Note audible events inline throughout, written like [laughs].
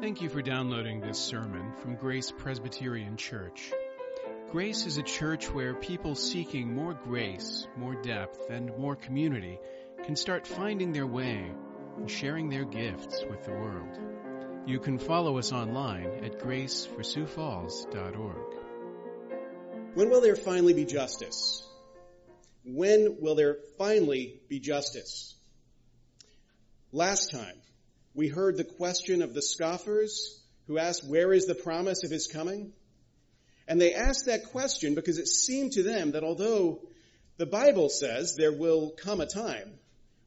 Thank you for downloading this sermon from Grace Presbyterian Church. Grace is a church where people seeking more grace, more depth, and more community can start finding their way and sharing their gifts with the world. You can follow us online at graceforsiouxfalls.org. When will there finally be justice? When will there finally be justice? Last time, we heard the question of the scoffers who asked, Where is the promise of his coming? And they asked that question because it seemed to them that although the Bible says there will come a time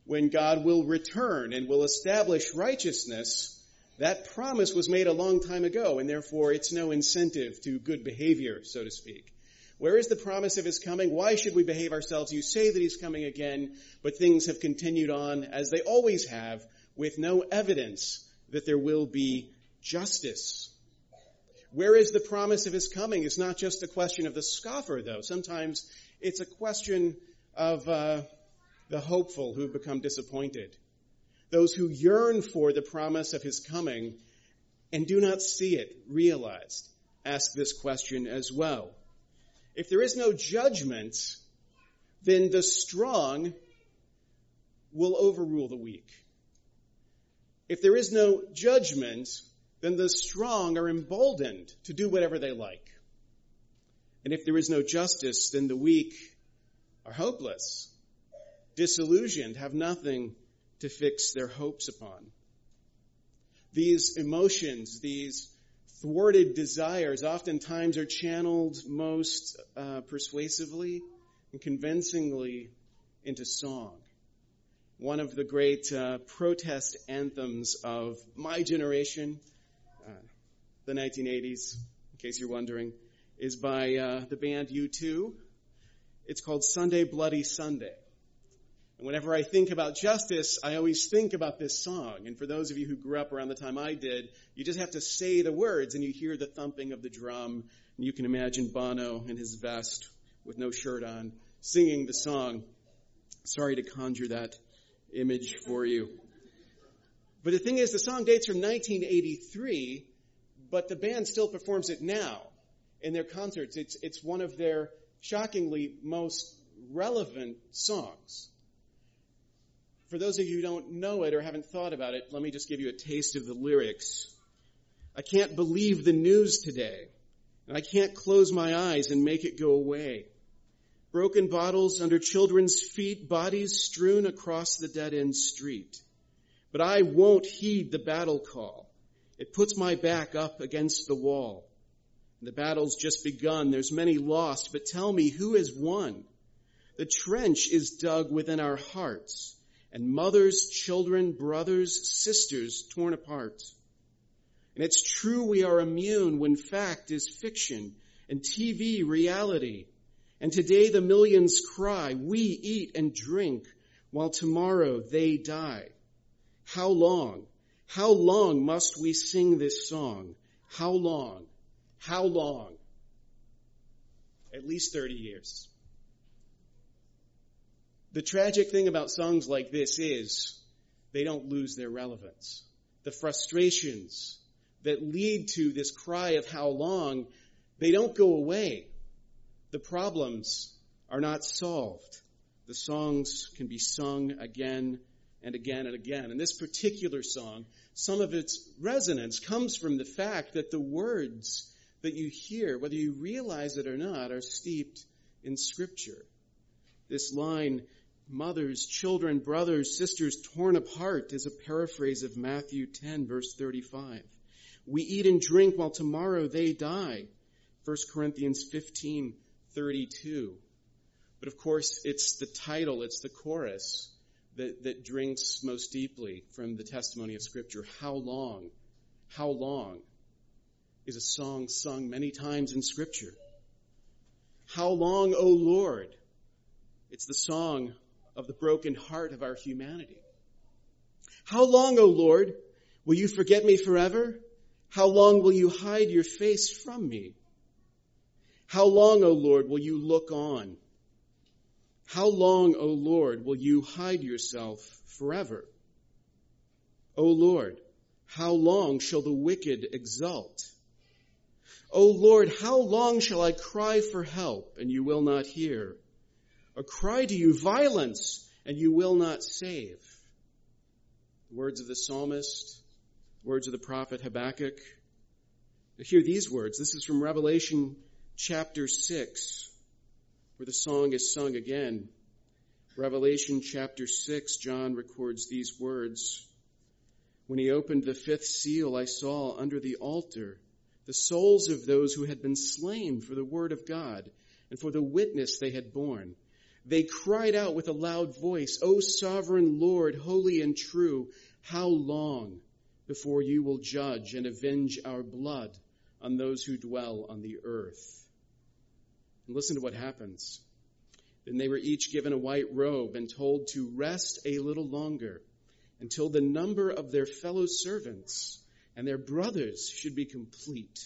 when God will return and will establish righteousness, that promise was made a long time ago, and therefore it's no incentive to good behavior, so to speak. Where is the promise of his coming? Why should we behave ourselves? You say that he's coming again, but things have continued on as they always have with no evidence that there will be justice. Where is the promise of his coming? It's not just a question of the scoffer, though. Sometimes it's a question of uh, the hopeful who become disappointed. Those who yearn for the promise of his coming and do not see it realized ask this question as well. If there is no judgment, then the strong will overrule the weak. If there is no judgment, then the strong are emboldened to do whatever they like. And if there is no justice, then the weak are hopeless, disillusioned, have nothing to fix their hopes upon. These emotions, these thwarted desires, oftentimes are channeled most uh, persuasively and convincingly into song one of the great uh, protest anthems of my generation, uh, the 1980s, in case you're wondering, is by uh, the band U2. It's called Sunday Bloody Sunday. And whenever I think about justice, I always think about this song. And for those of you who grew up around the time I did, you just have to say the words and you hear the thumping of the drum. And you can imagine Bono in his vest with no shirt on singing the song. Sorry to conjure that image for you. But the thing is, the song dates from 1983, but the band still performs it now in their concerts. It's, it's one of their shockingly most relevant songs. For those of you who don't know it or haven't thought about it, let me just give you a taste of the lyrics. I can't believe the news today, and I can't close my eyes and make it go away broken bottles under children's feet, bodies strewn across the dead end street. But I won't heed the battle call. It puts my back up against the wall. The battle's just begun. There's many lost, but tell me who has won? The trench is dug within our hearts, and mothers, children, brothers, sisters torn apart. And it's true we are immune when fact is fiction and TV reality. And today the millions cry, we eat and drink while tomorrow they die. How long? How long must we sing this song? How long? How long? At least 30 years. The tragic thing about songs like this is they don't lose their relevance. The frustrations that lead to this cry of how long, they don't go away the problems are not solved. The songs can be sung again and again and again. And this particular song, some of its resonance comes from the fact that the words that you hear, whether you realize it or not, are steeped in Scripture. This line, mothers, children, brothers, sisters torn apart, is a paraphrase of Matthew 10, verse 35. We eat and drink while tomorrow they die. 1 Corinthians 15, 32. But of course, it's the title, it's the chorus that, that drinks most deeply from the testimony of Scripture. How long? How long? Is a song sung many times in Scripture. How long, O Lord? It's the song of the broken heart of our humanity. How long, O Lord, will you forget me forever? How long will you hide your face from me? How long, O Lord, will you look on? How long, O Lord, will you hide yourself forever? O Lord, How long shall the wicked exult? O Lord, how long shall I cry for help and you will not hear? Or cry to you violence and you will not save? Words of the psalmist, words of the prophet Habakkuk. Now hear these words. This is from Revelation chapter 6, where the song is sung again. Revelation chapter 6, John records these words. When he opened the fifth seal, I saw under the altar the souls of those who had been slain for the word of God and for the witness they had borne. They cried out with a loud voice, O sovereign Lord, holy and true, how long before you will judge and avenge our blood on those who dwell on the earth? And listen to what happens. Then they were each given a white robe and told to rest a little longer until the number of their fellow servants and their brothers should be complete,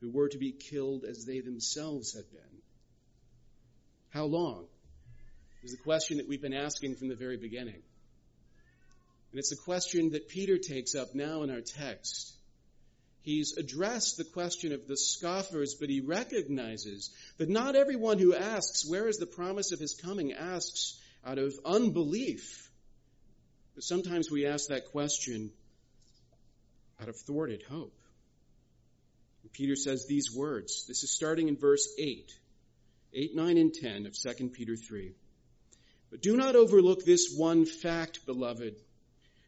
who were to be killed as they themselves had been. How long? Is the question that we've been asking from the very beginning. And it's a question that Peter takes up now in our text. He's addressed the question of the scoffers, but he recognizes that not everyone who asks, where is the promise of his coming, asks out of unbelief but sometimes we ask that question out of thwarted hope. And Peter says these words. This is starting in verse 8, 8, 9, and 10 of 2 Peter 3. But do not overlook this one fact, beloved,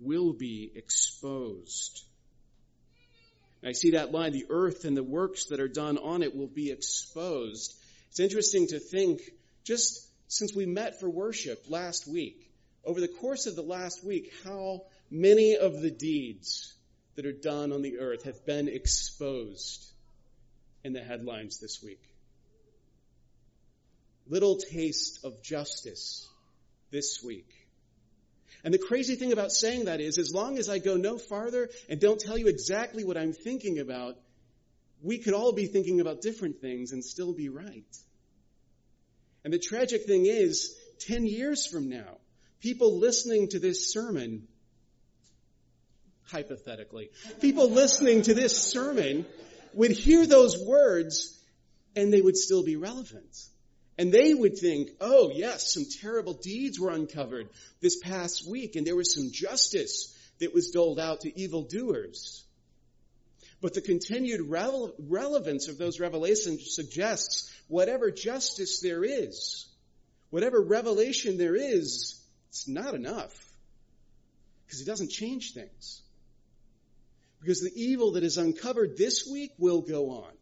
will be exposed. I see that line, the earth and the works that are done on it will be exposed. It's interesting to think, just since we met for worship last week, over the course of the last week how many of the deeds that are done on the earth have been exposed in the headlines this week. Little taste of justice this week. And the crazy thing about saying that is, as long as I go no farther and don't tell you exactly what I'm thinking about, we could all be thinking about different things and still be right. And the tragic thing is, 10 years from now, people listening to this sermon, hypothetically, people listening to this sermon would hear those words and they would still be relevant. And they would think, oh yes, some terrible deeds were uncovered this past week and there was some justice that was doled out to evildoers. But the continued rele- relevance of those revelations suggests whatever justice there is, whatever revelation there is, it's not enough because it doesn't change things. Because the evil that is uncovered this week will go on.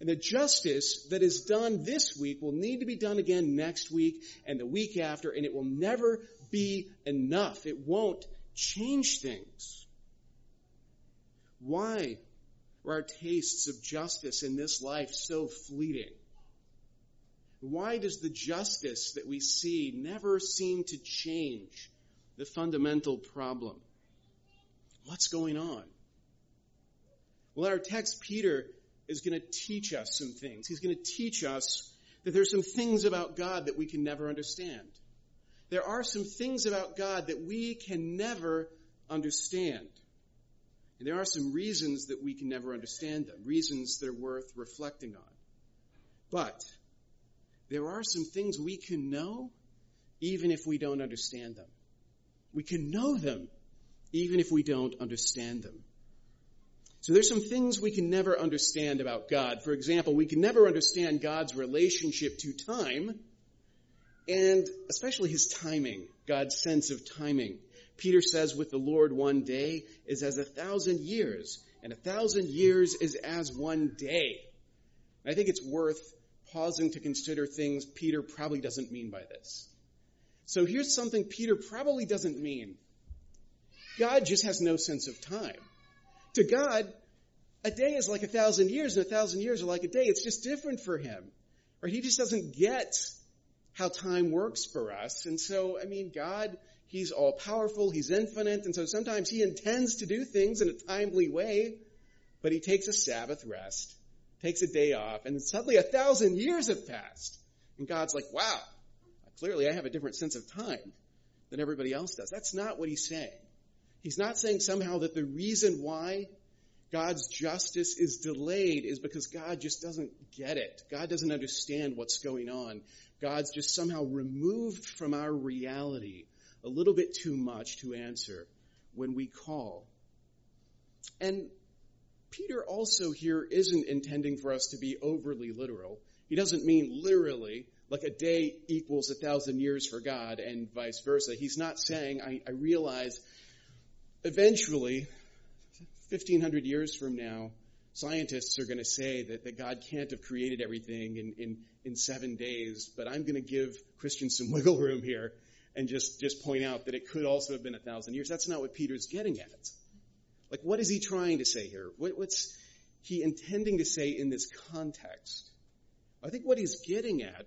And the justice that is done this week will need to be done again next week and the week after, and it will never be enough. It won't change things. Why are our tastes of justice in this life so fleeting? Why does the justice that we see never seem to change the fundamental problem? What's going on? Well, in our text, Peter is going to teach us some things. He's going to teach us that there's some things about God that we can never understand. There are some things about God that we can never understand. And there are some reasons that we can never understand them, reasons that are worth reflecting on. But there are some things we can know even if we don't understand them. We can know them even if we don't understand them. So there's some things we can never understand about God. For example, we can never understand God's relationship to time and especially his timing, God's sense of timing. Peter says with the Lord one day is as a thousand years and a thousand years is as one day. I think it's worth pausing to consider things Peter probably doesn't mean by this. So here's something Peter probably doesn't mean. God just has no sense of time. To God, a day is like a thousand years, and a thousand years are like a day. It's just different for him. Right? He just doesn't get how time works for us. And so, I mean, God, He's all powerful, He's infinite, and so sometimes He intends to do things in a timely way, but He takes a Sabbath rest, takes a day off, and suddenly a thousand years have passed. And God's like, wow, clearly I have a different sense of time than everybody else does. That's not what He's saying. He's not saying somehow that the reason why God's justice is delayed is because God just doesn't get it. God doesn't understand what's going on. God's just somehow removed from our reality a little bit too much to answer when we call. And Peter also here isn't intending for us to be overly literal. He doesn't mean literally, like a day equals a thousand years for God and vice versa. He's not saying, I, I realize eventually 1500 years from now, scientists are going to say that, that God can't have created everything in, in, in seven days, but I'm going to give Christians some [laughs] wiggle room here and just, just point out that it could also have been a thousand years. That's not what Peter's getting at. Like, what is he trying to say here? What, what's he intending to say in this context? I think what he's getting at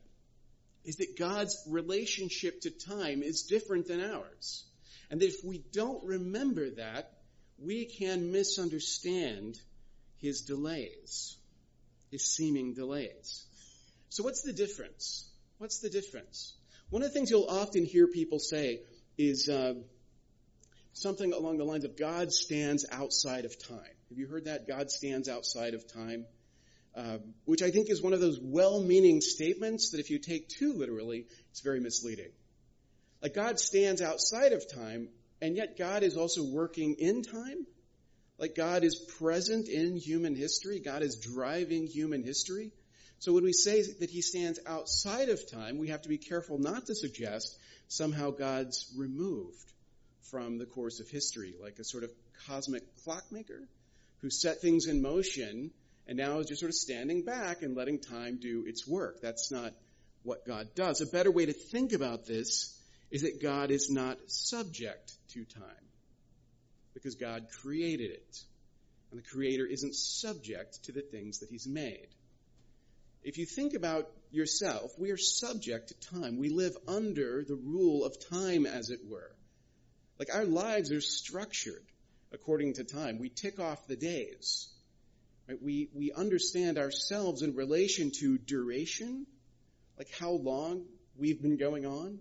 is that God's relationship to time is different than ours. And if we don't remember that, we can misunderstand his delays, his seeming delays. So what's the difference? What's the difference? One of the things you'll often hear people say is uh, something along the lines of God stands outside of time. Have you heard that? God stands outside of time. Uh, which I think is one of those well-meaning statements that if you take too literally, it's very misleading. Like God stands outside of time, and yet God is also working in time. Like God is present in human history. God is driving human history. So when we say that he stands outside of time, we have to be careful not to suggest somehow God's removed from the course of history, like a sort of cosmic clockmaker who set things in motion and now is just sort of standing back and letting time do its work. That's not what God does. A better way to think about this is that God is not subject to time because God created it. And the Creator isn't subject to the things that He's made. If you think about yourself, we are subject to time. We live under the rule of time, as it were. Like our lives are structured according to time. We tick off the days. Right? We, we understand ourselves in relation to duration, like how long we've been going on,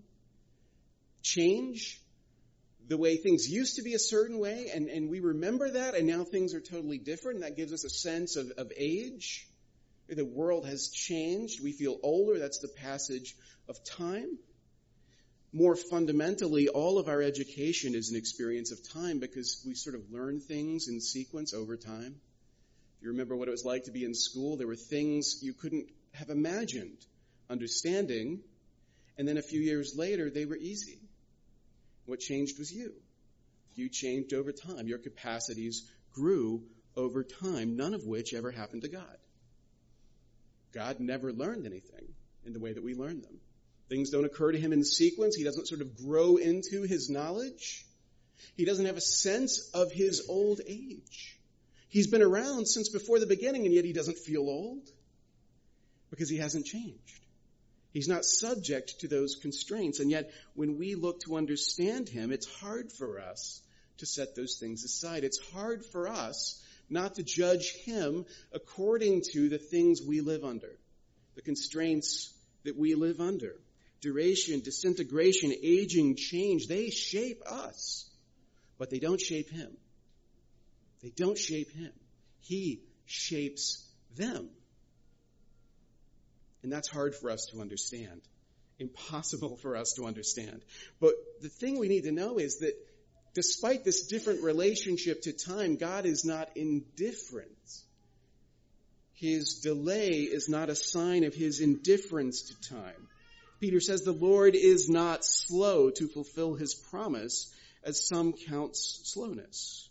change, the way things used to be a certain way, and, and we remember that, and now things are totally different, and that gives us a sense of, of age. The world has changed. We feel older. That's the passage of time. More fundamentally, all of our education is an experience of time because we sort of learn things in sequence over time. If you remember what it was like to be in school, there were things you couldn't have imagined understanding, and then a few years later, they were easy. What changed was you. You changed over time. Your capacities grew over time, none of which ever happened to God. God never learned anything in the way that we learn them. Things don't occur to him in sequence. He doesn't sort of grow into his knowledge. He doesn't have a sense of his old age. He's been around since before the beginning, and yet he doesn't feel old because he hasn't changed. He's not subject to those constraints. And yet, when we look to understand him, it's hard for us to set those things aside. It's hard for us not to judge him according to the things we live under, the constraints that we live under. Duration, disintegration, aging, change, they shape us, but they don't shape him. They don't shape him. He shapes them. And that's hard for us to understand. Impossible for us to understand. But the thing we need to know is that despite this different relationship to time, God is not indifferent. His delay is not a sign of his indifference to time. Peter says the Lord is not slow to fulfill his promise, as some counts slowness.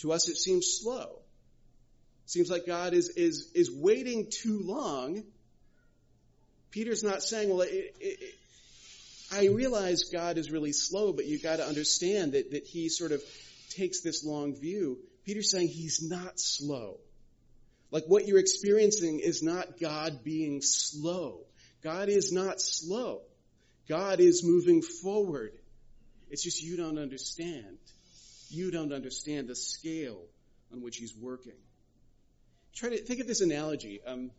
To us it seems slow. Seems like God is, is, is waiting too long Peter's not saying, well, it, it, I realize God is really slow, but you got to understand that, that he sort of takes this long view. Peter's saying he's not slow. Like what you're experiencing is not God being slow. God is not slow. God is moving forward. It's just you don't understand. You don't understand the scale on which he's working. Try to think of this analogy. Um,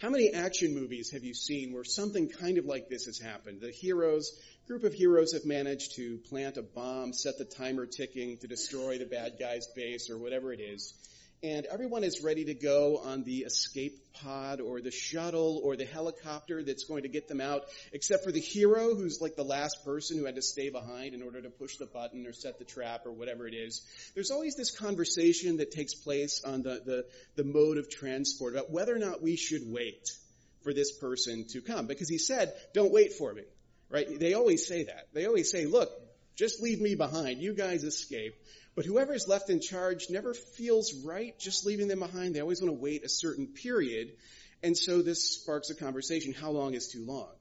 how many action movies have you seen where something kind of like this has happened? The heroes, group of heroes have managed to plant a bomb, set the timer ticking to destroy the bad guy's base or whatever it is and everyone is ready to go on the escape pod or the shuttle or the helicopter that's going to get them out, except for the hero who's like the last person who had to stay behind in order to push the button or set the trap or whatever it is. There's always this conversation that takes place on the, the, the mode of transport about whether or not we should wait for this person to come. Because he said, don't wait for me. Right? They always say that. They always say, look, just leave me behind. You guys escape. But whoever is left in charge never feels right just leaving them behind. They always want to wait a certain period. And so this sparks a conversation. How long is too long?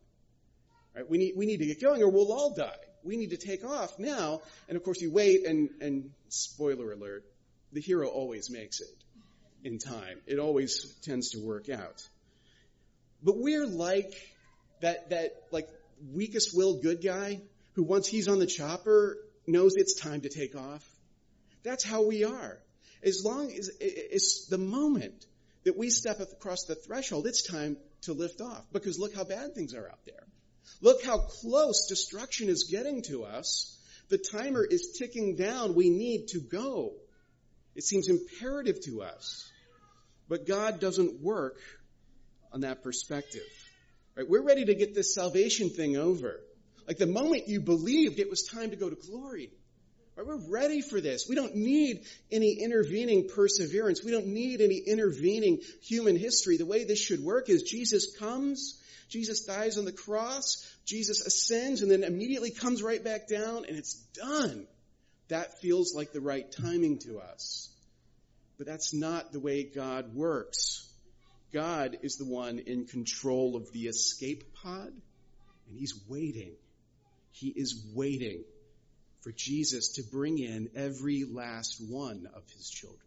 Right? We need, we need to get going or we'll all die. We need to take off now. And of course you wait and, and spoiler alert, the hero always makes it in time. It always tends to work out. But we're like that, that like weakest willed good guy who once he's on the chopper knows it's time to take off that's how we are. As long as it's the moment that we step across the threshold, it's time to lift off because look how bad things are out there. Look how close destruction is getting to us. The timer is ticking down. We need to go. It seems imperative to us. But God doesn't work on that perspective. Right? We're ready to get this salvation thing over. Like the moment you believed it was time to go to glory. We're ready for this. We don't need any intervening perseverance. We don't need any intervening human history. The way this should work is Jesus comes, Jesus dies on the cross, Jesus ascends, and then immediately comes right back down, and it's done. That feels like the right timing to us. But that's not the way God works. God is the one in control of the escape pod, and He's waiting. He is waiting for Jesus to bring in every last one of his children.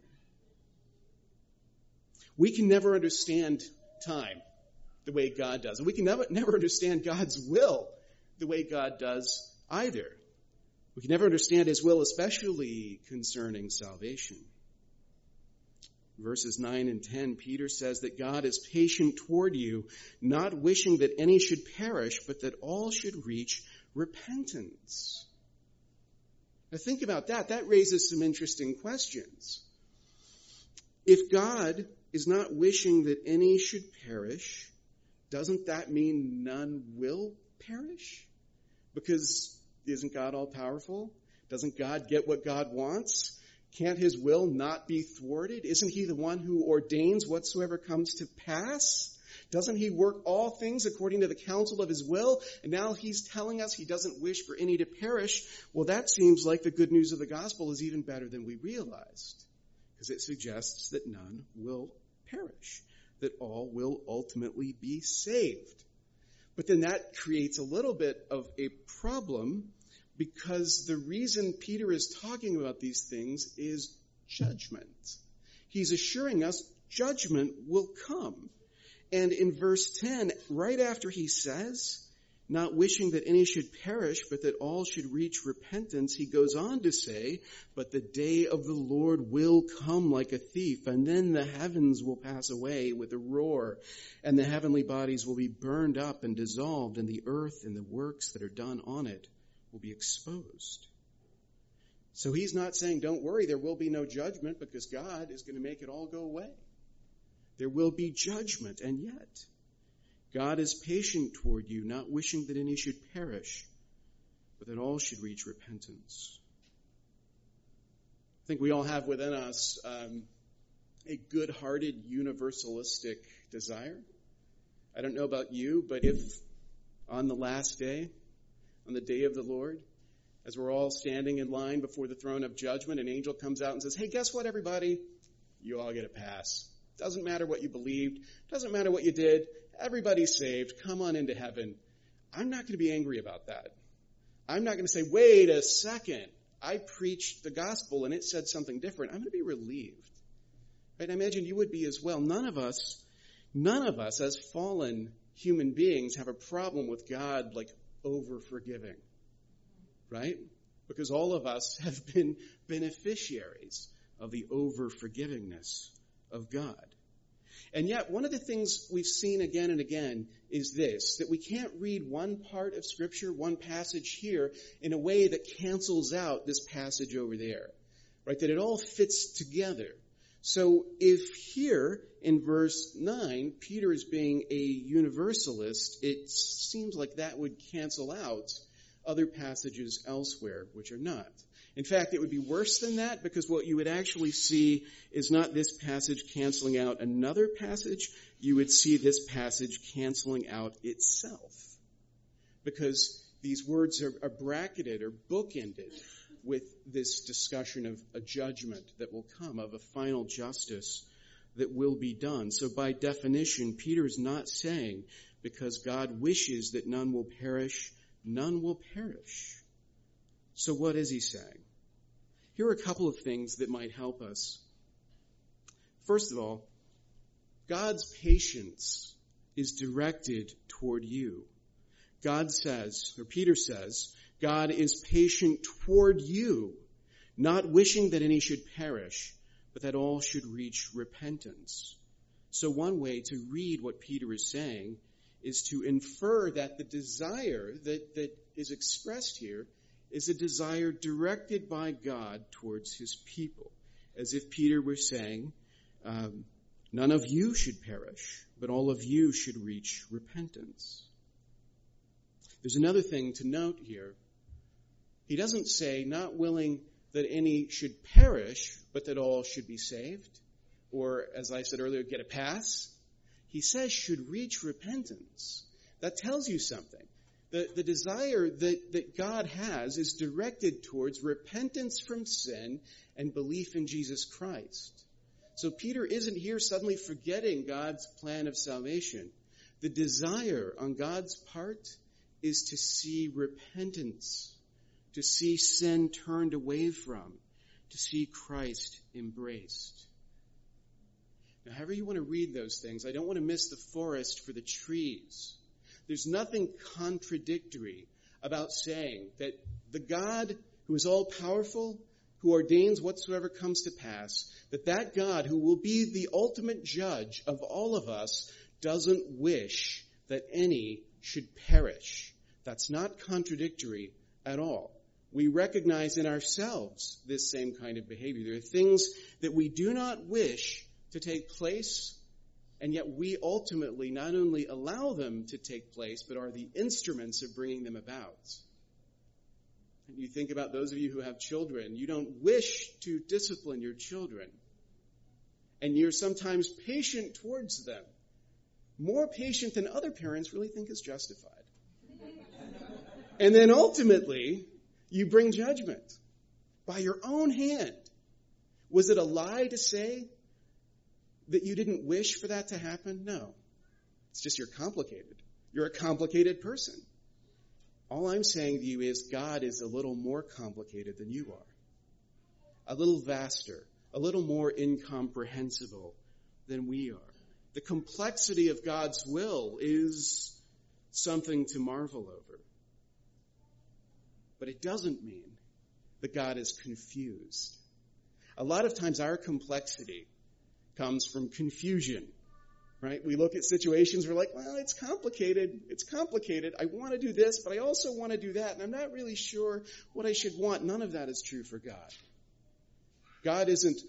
We can never understand time the way God does. And we can never, never understand God's will the way God does either. We can never understand his will, especially concerning salvation. Verses 9 and 10, Peter says that God is patient toward you, not wishing that any should perish, but that all should reach repentance. Now think about that. That raises some interesting questions. If God is not wishing that any should perish, doesn't that mean none will perish? Because isn't God all powerful? Doesn't God get what God wants? Can't his will not be thwarted? Isn't he the one who ordains whatsoever comes to pass? Doesn't he work all things according to the counsel of his will? And now he's telling us he doesn't wish for any to perish. Well, that seems like the good news of the gospel is even better than we realized. Because it suggests that none will perish. That all will ultimately be saved. But then that creates a little bit of a problem because the reason Peter is talking about these things is judgment. He's assuring us judgment will come. And in verse 10, right after he says, not wishing that any should perish, but that all should reach repentance, he goes on to say, but the day of the Lord will come like a thief, and then the heavens will pass away with a roar, and the heavenly bodies will be burned up and dissolved, and the earth and the works that are done on it will be exposed. So he's not saying, don't worry, there will be no judgment because God is going to make it all go away. There will be judgment, and yet God is patient toward you, not wishing that any should perish, but that all should reach repentance. I think we all have within us um, a good-hearted universalistic desire. I don't know about you, but if on the last day, on the day of the Lord, as we're all standing in line before the throne of judgment, an angel comes out and says, Hey, guess what, everybody? You all get a pass. Doesn't matter what you believed. Doesn't matter what you did. Everybody's saved. Come on into heaven. I'm not going to be angry about that. I'm not going to say, wait a second, I preached the gospel and it said something different. I'm going to be relieved. Right? I imagine you would be as well. None of us, none of us as fallen human beings have a problem with God like over forgiving. Right? Because all of us have been beneficiaries of the over forgivingness of God. And yet, one of the things we've seen again and again is this, that we can't read one part of scripture, one passage here, in a way that cancels out this passage over there. Right? That it all fits together. So if here in verse 9, Peter is being a universalist, it seems like that would cancel out other passages elsewhere, which are not. In fact, it would be worse than that because what you would actually see is not this passage canceling out another passage. You would see this passage canceling out itself. Because these words are, are bracketed or bookended with this discussion of a judgment that will come, of a final justice that will be done. So by definition, Peter is not saying because God wishes that none will perish, none will perish. So what is he saying? Here are a couple of things that might help us. First of all, God's patience is directed toward you. God says, or Peter says, God is patient toward you, not wishing that any should perish, but that all should reach repentance. So one way to read what Peter is saying is to infer that the desire that, that is expressed here is a desire directed by God towards his people. As if Peter were saying, um, none of you should perish, but all of you should reach repentance. There's another thing to note here. He doesn't say, not willing that any should perish, but that all should be saved. Or, as I said earlier, get a pass. He says should reach repentance. That tells you something. The, the desire that, that God has is directed towards repentance from sin and belief in Jesus Christ. So Peter isn't here suddenly forgetting God's plan of salvation. The desire on God's part is to see repentance, to see sin turned away from, to see Christ embraced. Now, however you want to read those things, I don't want to miss the forest for the trees. There's nothing contradictory about saying that the God who is all powerful, who ordains whatsoever comes to pass, that that God who will be the ultimate judge of all of us doesn't wish that any should perish. That's not contradictory at all. We recognize in ourselves this same kind of behavior. There are things that we do not wish to take place and yet we ultimately not only allow them to take place, but are the instruments of bringing them about. And you think about those of you who have children, you don't wish to discipline your children. And you're sometimes patient towards them. More patient than other parents really think is justified. [laughs] and then ultimately, you bring judgment by your own hand. Was it a lie to say that you didn't wish for that to happen? No. It's just you're complicated. You're a complicated person. All I'm saying to you is God is a little more complicated than you are. A little vaster, a little more incomprehensible than we are. The complexity of God's will is something to marvel over. But it doesn't mean that God is confused. A lot of times our complexity comes from confusion. Right? We look at situations, we're like, well, it's complicated. It's complicated. I want to do this, but I also want to do that, and I'm not really sure what I should want. None of that is true for God. God isn't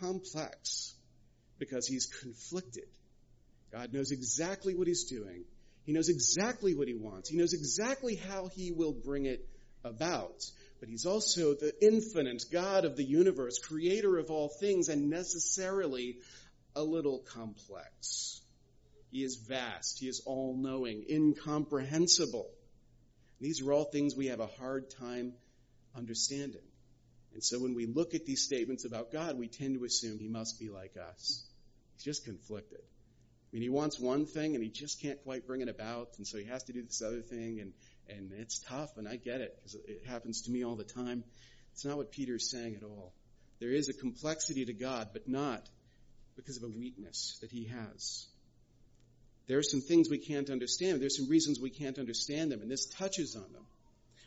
complex because he's conflicted. God knows exactly what he's doing. He knows exactly what he wants. He knows exactly how he will bring it about. But he's also the infinite God of the universe, creator of all things, and necessarily a little complex. He is vast. He is all knowing, incomprehensible. These are all things we have a hard time understanding. And so when we look at these statements about God, we tend to assume he must be like us. He's just conflicted. I mean, he wants one thing and he just can't quite bring it about, and so he has to do this other thing, and, and it's tough, and I get it, because it happens to me all the time. It's not what Peter is saying at all. There is a complexity to God, but not because of a weakness that he has. There are some things we can't understand. There's some reasons we can't understand them, and this touches on them.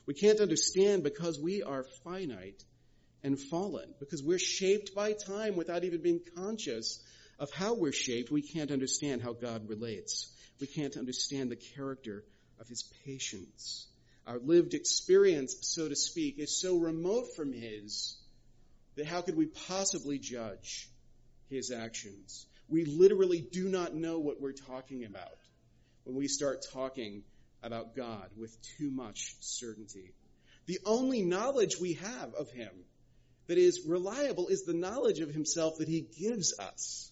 We can't understand because we are finite and fallen, because we're shaped by time without even being conscious of how we're shaped. We can't understand how God relates. We can't understand the character of his patience. Our lived experience, so to speak, is so remote from his that how could we possibly judge his actions? We literally do not know what we're talking about when we start talking about God with too much certainty. The only knowledge we have of him that is reliable is the knowledge of himself that he gives us.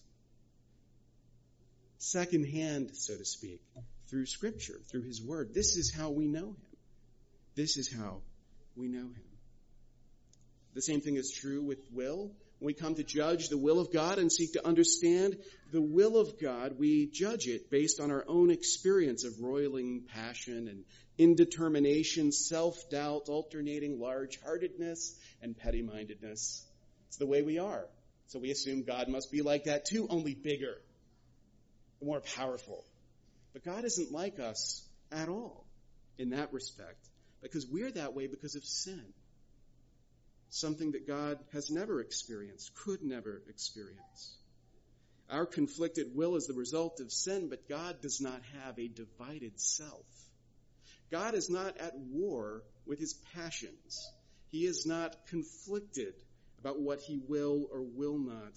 Secondhand, so to speak, through scripture, through his word. This is how we know him. This is how we know him. The same thing is true with will. When we come to judge the will of God and seek to understand the will of God, we judge it based on our own experience of roiling passion and indetermination, self-doubt, alternating large-heartedness and petty-mindedness. It's the way we are. So we assume God must be like that too, only bigger, more powerful. But God isn't like us at all in that respect because we're that way because of sin something that God has never experienced, could never experience. Our conflicted will is the result of sin, but God does not have a divided self. God is not at war with his passions. He is not conflicted about what he will or will not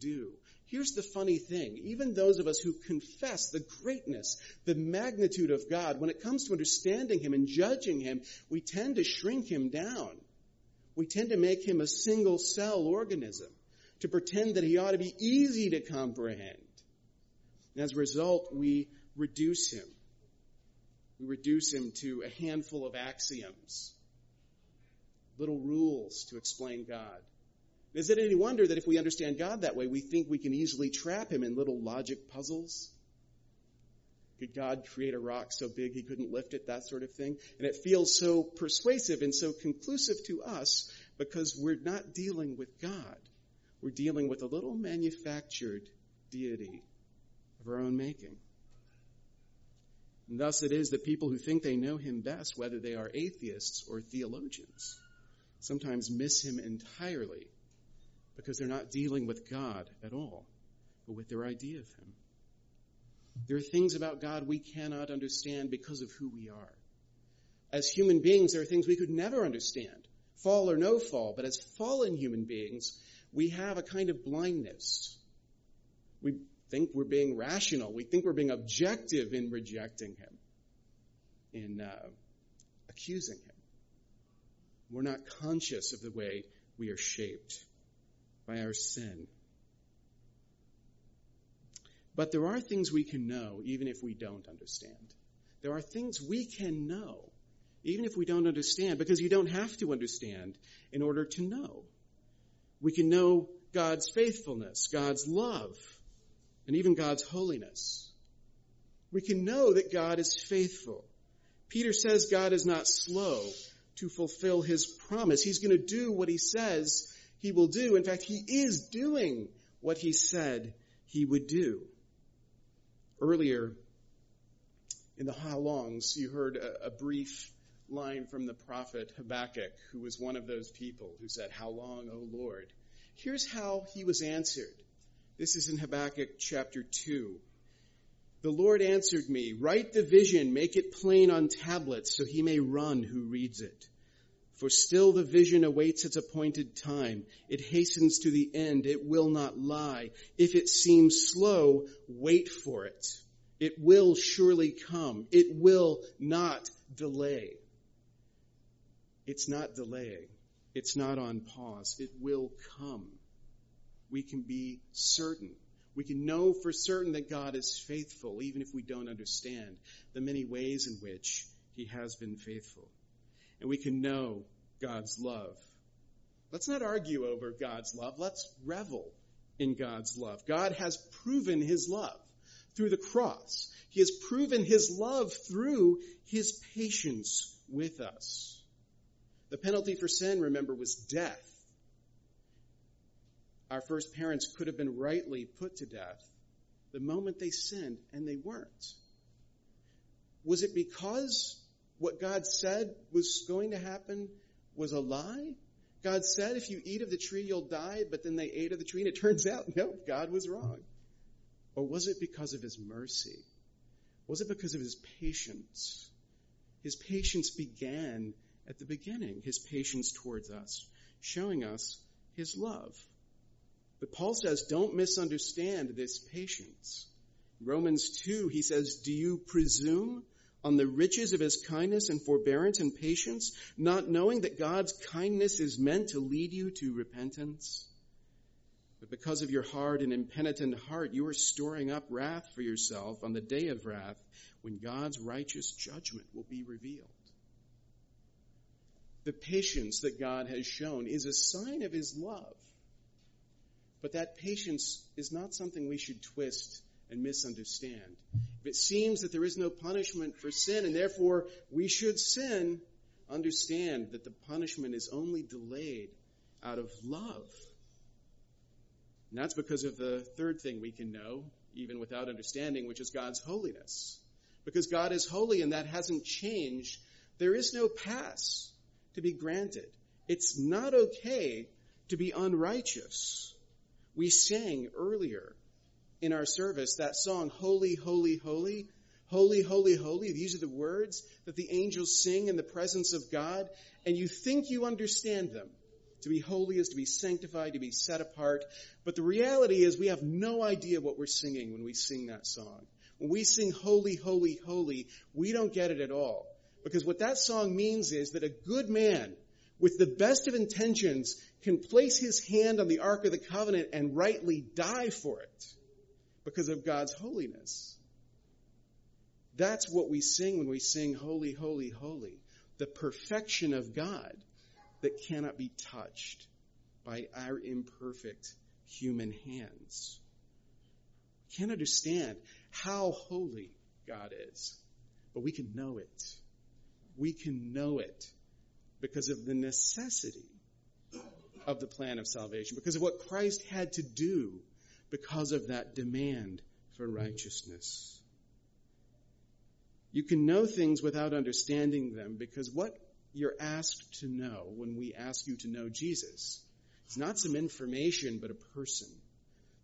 do. Here's the funny thing. Even those of us who confess the greatness, the magnitude of God, when it comes to understanding him and judging him, we tend to shrink him down we tend to make him a single cell organism, to pretend that he ought to be easy to comprehend. And as a result, we reduce him. We reduce him to a handful of axioms, little rules to explain God. Is it any wonder that if we understand God that way, we think we can easily trap him in little logic puzzles? Could God create a rock so big he couldn't lift it? That sort of thing. And it feels so persuasive and so conclusive to us because we're not dealing with God. We're dealing with a little manufactured deity of our own making. And thus it is that people who think they know him best, whether they are atheists or theologians, sometimes miss him entirely because they're not dealing with God at all, but with their idea of him. There are things about God we cannot understand because of who we are. As human beings, there are things we could never understand, fall or no fall, but as fallen human beings, we have a kind of blindness. We think we're being rational. We think we're being objective in rejecting Him, in uh, accusing Him. We're not conscious of the way we are shaped by our sin. But there are things we can know even if we don't understand. There are things we can know even if we don't understand because you don't have to understand in order to know. We can know God's faithfulness, God's love, and even God's holiness. We can know that God is faithful. Peter says God is not slow to fulfill his promise. He's going to do what he says he will do. In fact, he is doing what he said he would do. Earlier in the How Longs, you heard a, a brief line from the prophet Habakkuk, who was one of those people who said, How long, O Lord? Here's how he was answered. This is in Habakkuk chapter 2. The Lord answered me, Write the vision, make it plain on tablets, so he may run who reads it. For still the vision awaits its appointed time. It hastens to the end. It will not lie. If it seems slow, wait for it. It will surely come. It will not delay. It's not delaying. It's not on pause. It will come. We can be certain. We can know for certain that God is faithful, even if we don't understand the many ways in which he has been faithful and we can know God's love. Let's not argue over God's love. Let's revel in God's love. God has proven his love through the cross. He has proven his love through his patience with us. The penalty for sin, remember, was death. Our first parents could have been rightly put to death the moment they sinned, and they weren't. Was it because what God said was going to happen was a lie? God said, if you eat of the tree, you'll die, but then they ate of the tree, and it [laughs] turns out, no, God was wrong. Or was it because of his mercy? Was it because of his patience? His patience began at the beginning, his patience towards us, showing us his love. But Paul says, don't misunderstand this patience. Romans 2, he says, do you presume on the riches of his kindness and forbearance and patience, not knowing that God's kindness is meant to lead you to repentance? But because of your hard and impenitent heart, you are storing up wrath for yourself on the day of wrath when God's righteous judgment will be revealed. The patience that God has shown is a sign of his love. But that patience is not something we should twist and misunderstand. It seems that there is no punishment for sin and therefore we should sin, understand that the punishment is only delayed out of love. And that's because of the third thing we can know, even without understanding, which is God's holiness. Because God is holy and that hasn't changed, there is no pass to be granted. It's not okay to be unrighteous. We sang earlier in our service that song, Holy, Holy, Holy. Holy, holy, holy. These are the words that the angels sing in the presence of God, and you think you understand them. To be holy is to be sanctified, to be set apart. But the reality is we have no idea what we're singing when we sing that song. When we sing holy, holy, holy, we don't get it at all. Because what that song means is that a good man with the best of intentions can place his hand on the Ark of the Covenant and rightly die for it because of God's holiness. That's what we sing when we sing holy, holy, holy. The perfection of God that cannot be touched by our imperfect human hands. We can't understand how holy God is, but we can know it. We can know it because of the necessity of the plan of salvation, because of what Christ had to do because of that demand for righteousness. You can know things without understanding them because what you're asked to know when we ask you to know Jesus is not some information, but a person.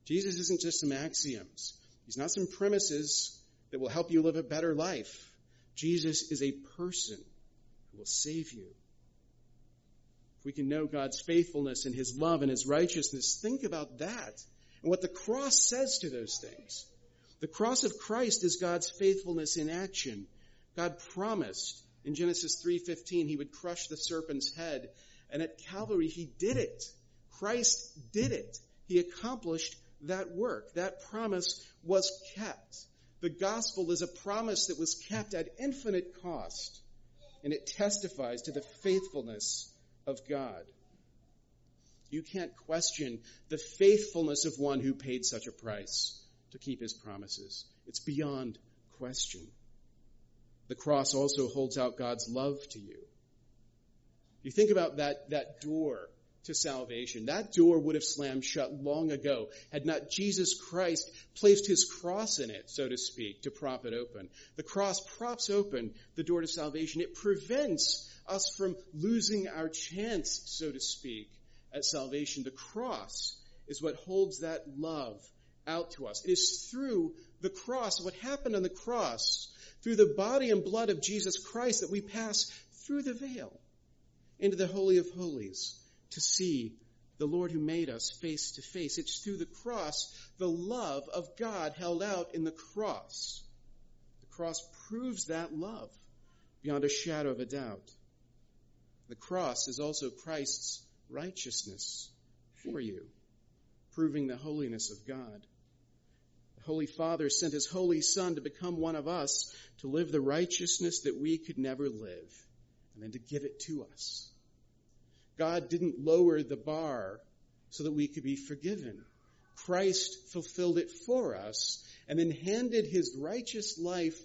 Jesus isn't just some axioms. He's not some premises that will help you live a better life. Jesus is a person who will save you. If we can know God's faithfulness and His love and His righteousness, think about that and what the cross says to those things. The cross of Christ is God's faithfulness in action. God promised in Genesis 3:15 he would crush the serpent's head, and at Calvary he did it. Christ did it. He accomplished that work. That promise was kept. The gospel is a promise that was kept at infinite cost, and it testifies to the faithfulness of God. You can't question the faithfulness of one who paid such a price to keep his promises. It's beyond question. The cross also holds out God's love to you. You think about that, that door to salvation. That door would have slammed shut long ago had not Jesus Christ placed his cross in it, so to speak, to prop it open. The cross props open the door to salvation. It prevents us from losing our chance, so to speak, at salvation. The cross is what holds that love out to us. It is through the cross, what happened on the cross, through the body and blood of Jesus Christ that we pass through the veil into the Holy of Holies to see the Lord who made us face to face. It's through the cross, the love of God held out in the cross. The cross proves that love beyond a shadow of a doubt. The cross is also Christ's righteousness for you, proving the holiness of God. The Holy Father sent His Holy Son to become one of us, to live the righteousness that we could never live, and then to give it to us. God didn't lower the bar so that we could be forgiven. Christ fulfilled it for us and then handed his righteous life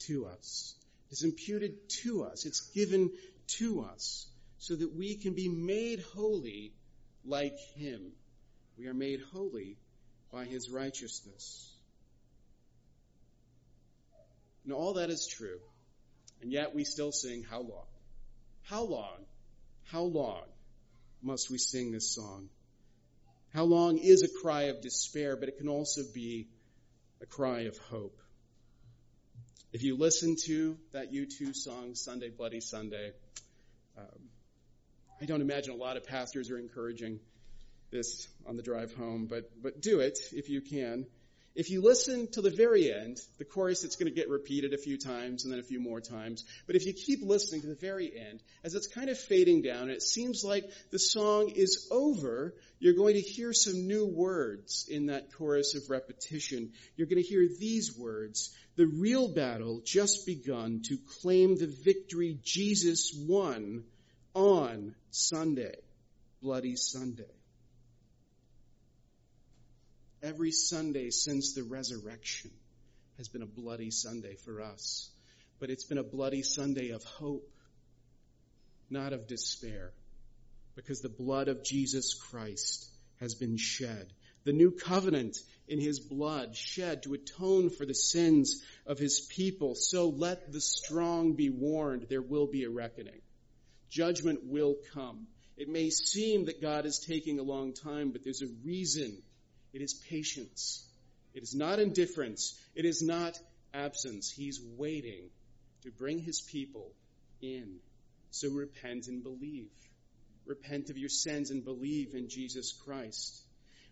to us. It's imputed to us. It's given to us so that we can be made holy like him. We are made holy by his righteousness. And all that is true. And yet we still sing, How long? How long? How long must we sing this song? How long is a cry of despair, but it can also be a cry of hope. If you listen to that U2 song, Sunday Bloody Sunday, um, I don't imagine a lot of pastors are encouraging this on the drive home, but, but do it if you can. If you listen to the very end, the chorus it's going to get repeated a few times and then a few more times. But if you keep listening to the very end, as it's kind of fading down and it seems like the song is over, you're going to hear some new words in that chorus of repetition. You're going to hear these words. The real battle just begun to claim the victory Jesus won on Sunday, Bloody Sunday every Sunday since the resurrection has been a bloody Sunday for us. But it's been a bloody Sunday of hope, not of despair, because the blood of Jesus Christ has been shed. The new covenant in his blood shed to atone for the sins of his people. So let the strong be warned, there will be a reckoning. Judgment will come. It may seem that God is taking a long time, but there's a reason it is patience. It is not indifference. It is not absence. He's waiting to bring his people in. So repent and believe. Repent of your sins and believe in Jesus Christ.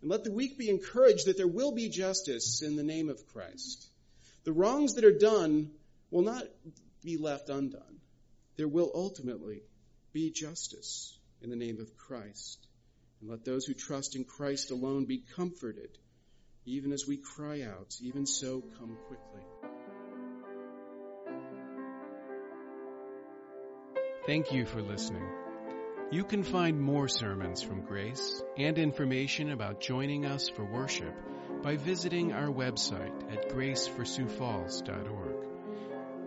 And let the weak be encouraged that there will be justice in the name of Christ. The wrongs that are done will not be left undone. There will ultimately be justice in the name of Christ. And let those who trust in Christ alone be comforted, even as we cry out, even so come quickly. Thank you for listening. You can find more sermons from Grace and information about joining us for worship by visiting our website at graceforsiouxfalls.org.